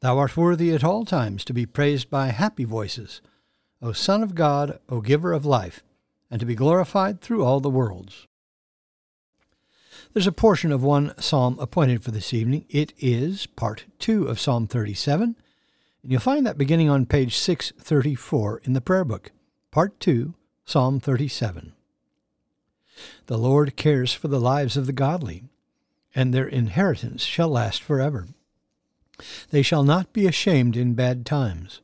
Thou art worthy at all times to be praised by happy voices, O Son of God, O Giver of life, and to be glorified through all the worlds. There's a portion of one psalm appointed for this evening. It is part two of Psalm 37, and you'll find that beginning on page 634 in the prayer book. Part two, Psalm 37. The Lord cares for the lives of the godly, and their inheritance shall last forever. They shall not be ashamed in bad times,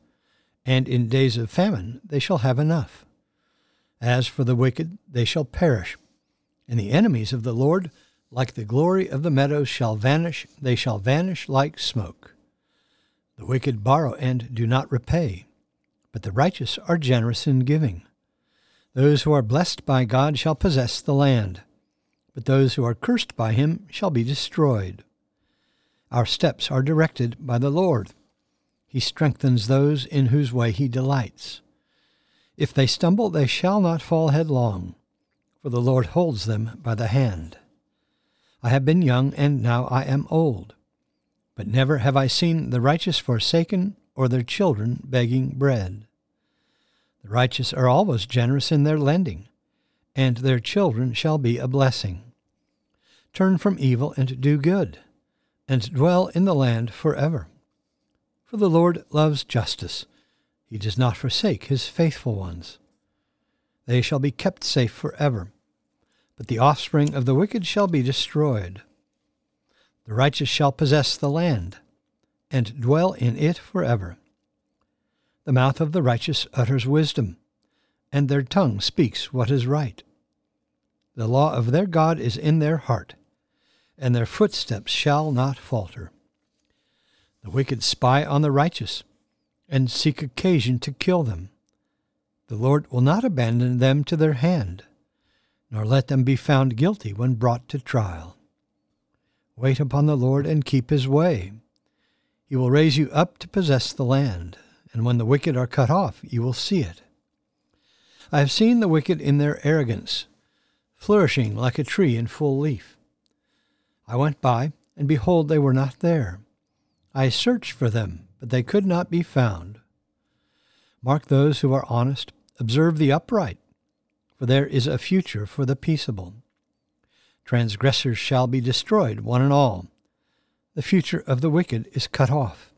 and in days of famine they shall have enough. As for the wicked, they shall perish, and the enemies of the Lord, like the glory of the meadows, shall vanish, they shall vanish like smoke. The wicked borrow and do not repay, but the righteous are generous in giving. Those who are blessed by God shall possess the land, but those who are cursed by him shall be destroyed. Our steps are directed by the Lord. He strengthens those in whose way he delights. If they stumble, they shall not fall headlong, for the Lord holds them by the hand. I have been young, and now I am old, but never have I seen the righteous forsaken or their children begging bread. The righteous are always generous in their lending, and their children shall be a blessing. Turn from evil and do good and dwell in the land forever. For the Lord loves justice. He does not forsake his faithful ones. They shall be kept safe forever, but the offspring of the wicked shall be destroyed. The righteous shall possess the land, and dwell in it forever. The mouth of the righteous utters wisdom, and their tongue speaks what is right. The law of their God is in their heart and their footsteps shall not falter. The wicked spy on the righteous, and seek occasion to kill them. The Lord will not abandon them to their hand, nor let them be found guilty when brought to trial. Wait upon the Lord and keep his way. He will raise you up to possess the land, and when the wicked are cut off, you will see it. I have seen the wicked in their arrogance, flourishing like a tree in full leaf. I went by, and behold, they were not there. I searched for them, but they could not be found. Mark those who are honest, observe the upright, for there is a future for the peaceable. Transgressors shall be destroyed, one and all. The future of the wicked is cut off.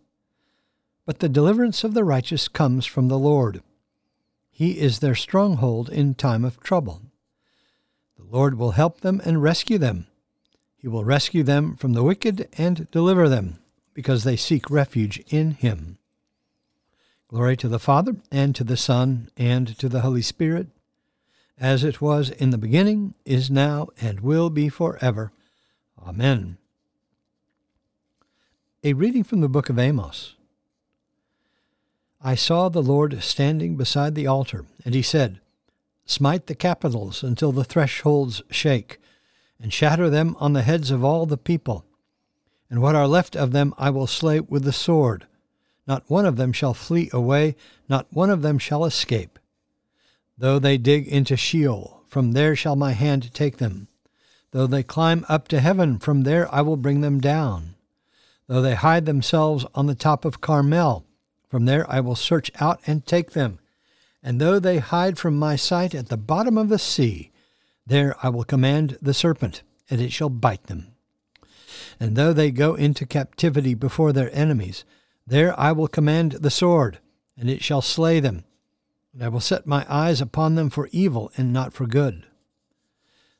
But the deliverance of the righteous comes from the Lord. He is their stronghold in time of trouble. The Lord will help them and rescue them. He will rescue them from the wicked and deliver them, because they seek refuge in him. Glory to the Father, and to the Son, and to the Holy Spirit, as it was in the beginning, is now, and will be forever. Amen. A reading from the book of Amos. I saw the Lord standing beside the altar, and he said, Smite the capitals until the thresholds shake and shatter them on the heads of all the people. And what are left of them I will slay with the sword. Not one of them shall flee away, not one of them shall escape. Though they dig into Sheol, from there shall my hand take them. Though they climb up to heaven, from there I will bring them down. Though they hide themselves on the top of Carmel, from there I will search out and take them. And though they hide from my sight at the bottom of the sea, there I will command the serpent, and it shall bite them. And though they go into captivity before their enemies, there I will command the sword, and it shall slay them. and I will set my eyes upon them for evil and not for good.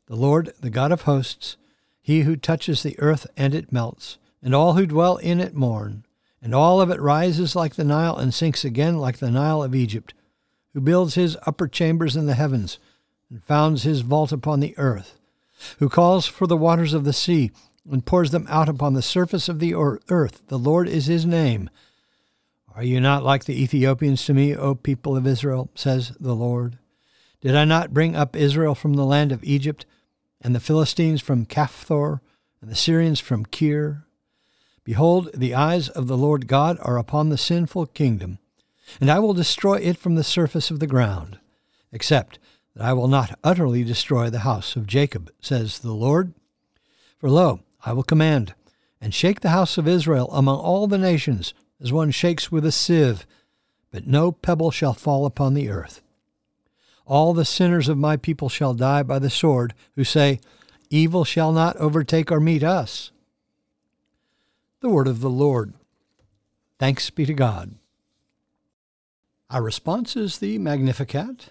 The Lord, the God of hosts, he who touches the earth and it melts, and all who dwell in it mourn, and all of it rises like the Nile and sinks again like the Nile of Egypt, who builds his upper chambers in the heavens, and founds his vault upon the earth, who calls for the waters of the sea, and pours them out upon the surface of the earth. The Lord is his name. Are you not like the Ethiopians to me, O people of Israel? says the Lord. Did I not bring up Israel from the land of Egypt, and the Philistines from Caphtor, and the Syrians from Kir? Behold, the eyes of the Lord God are upon the sinful kingdom, and I will destroy it from the surface of the ground, except that I will not utterly destroy the house of Jacob, says the Lord. For lo, I will command, and shake the house of Israel among all the nations, as one shakes with a sieve, but no pebble shall fall upon the earth. All the sinners of my people shall die by the sword, who say, Evil shall not overtake or meet us. The word of the Lord. Thanks be to God. Our response is the Magnificat,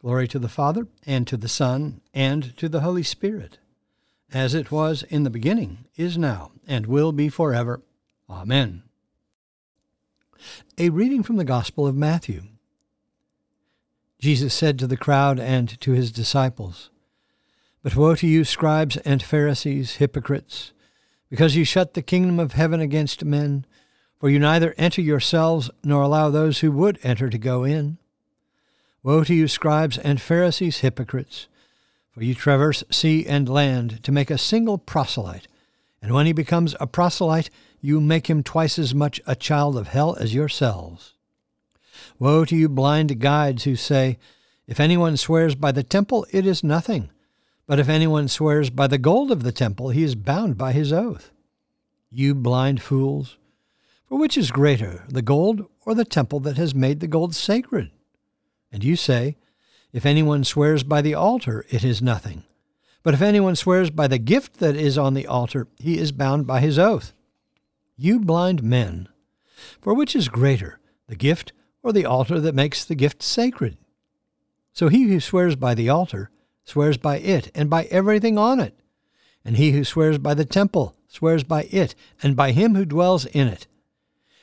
Glory to the Father, and to the Son, and to the Holy Spirit, as it was in the beginning, is now, and will be forever. Amen. A reading from the Gospel of Matthew. Jesus said to the crowd and to his disciples, But woe to you, scribes and Pharisees, hypocrites, because you shut the kingdom of heaven against men, for you neither enter yourselves nor allow those who would enter to go in. Woe to you, scribes and Pharisees, hypocrites! For you traverse sea and land to make a single proselyte, and when he becomes a proselyte, you make him twice as much a child of hell as yourselves. Woe to you, blind guides, who say, If anyone swears by the temple, it is nothing. But if anyone swears by the gold of the temple, he is bound by his oath. You blind fools! For which is greater, the gold or the temple that has made the gold sacred? And you say, If anyone swears by the altar, it is nothing. But if anyone swears by the gift that is on the altar, he is bound by his oath. You blind men! For which is greater, the gift or the altar that makes the gift sacred? So he who swears by the altar swears by it and by everything on it. And he who swears by the temple swears by it and by him who dwells in it.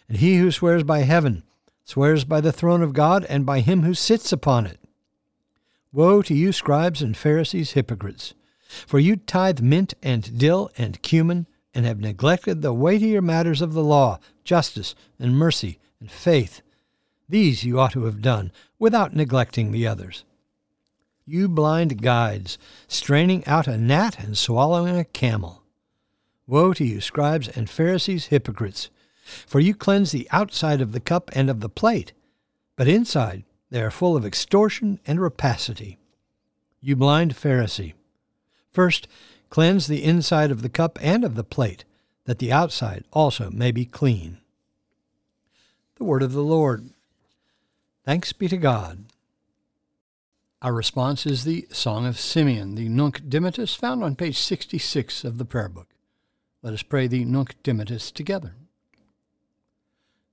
And he who swears by heaven swears by the throne of God and by him who sits upon it. Woe to you, scribes and Pharisees, hypocrites! For you tithe mint and dill and cumin, and have neglected the weightier matters of the law, justice and mercy and faith. These you ought to have done, without neglecting the others. You blind guides, straining out a gnat and swallowing a camel. Woe to you, scribes and Pharisees, hypocrites! For you cleanse the outside of the cup and of the plate, but inside they are full of extortion and rapacity. You blind Pharisee, first cleanse the inside of the cup and of the plate, that the outside also may be clean. The Word of the Lord. Thanks be to God. Our response is the Song of Simeon, the Nunc Dimittis, found on page 66 of the Prayer Book. Let us pray the Nunc Dimittis together.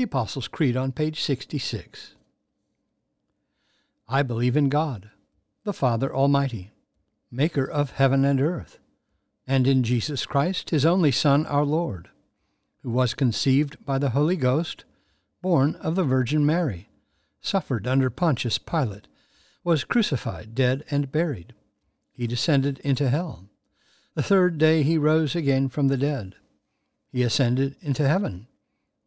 The Apostles' Creed on page 66. I believe in God, the Father Almighty, maker of heaven and earth, and in Jesus Christ, his only Son, our Lord, who was conceived by the Holy Ghost, born of the Virgin Mary, suffered under Pontius Pilate was crucified, dead, and buried. He descended into hell. The third day he rose again from the dead. He ascended into heaven,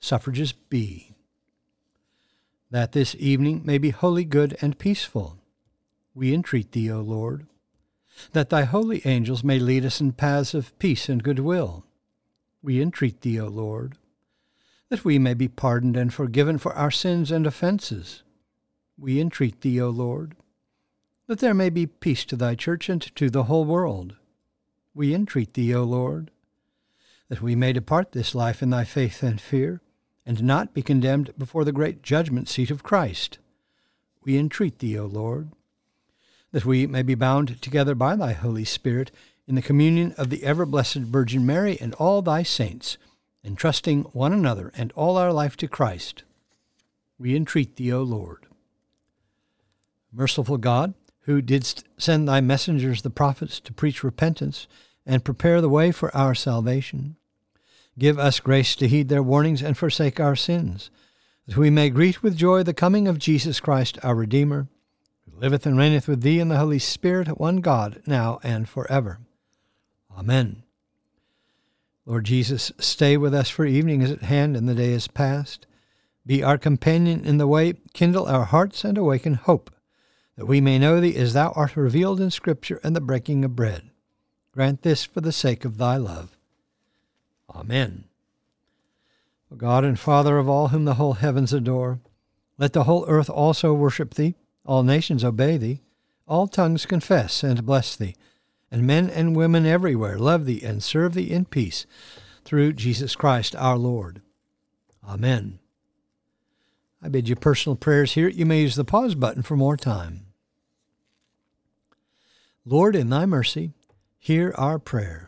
Suffrages B. That this evening may be wholly good and peaceful, we entreat thee, O Lord. That thy holy angels may lead us in paths of peace and goodwill, we entreat thee, O Lord. That we may be pardoned and forgiven for our sins and offences, we entreat thee, O Lord that there may be peace to thy church and to the whole world. We entreat thee, O Lord, that we may depart this life in thy faith and fear, and not be condemned before the great judgment seat of Christ. We entreat thee, O Lord, that we may be bound together by thy Holy Spirit in the communion of the ever blessed Virgin Mary and all thy saints, entrusting one another and all our life to Christ. We entreat thee, O Lord. Merciful God, who didst send thy messengers the prophets to preach repentance and prepare the way for our salvation. Give us grace to heed their warnings and forsake our sins, that we may greet with joy the coming of Jesus Christ our Redeemer, who liveth and reigneth with thee in the Holy Spirit, one God, now and for ever. Amen. Lord Jesus, stay with us for evening is at hand and the day is past. Be our companion in the way, kindle our hearts, and awaken hope that we may know thee as thou art revealed in Scripture and the breaking of bread. Grant this for the sake of thy love. Amen. O God and Father of all whom the whole heavens adore, let the whole earth also worship thee, all nations obey thee, all tongues confess and bless thee, and men and women everywhere love thee and serve thee in peace, through Jesus Christ our Lord. Amen. I bid you personal prayers here. You may use the pause button for more time. Lord, in thy mercy, hear our prayer.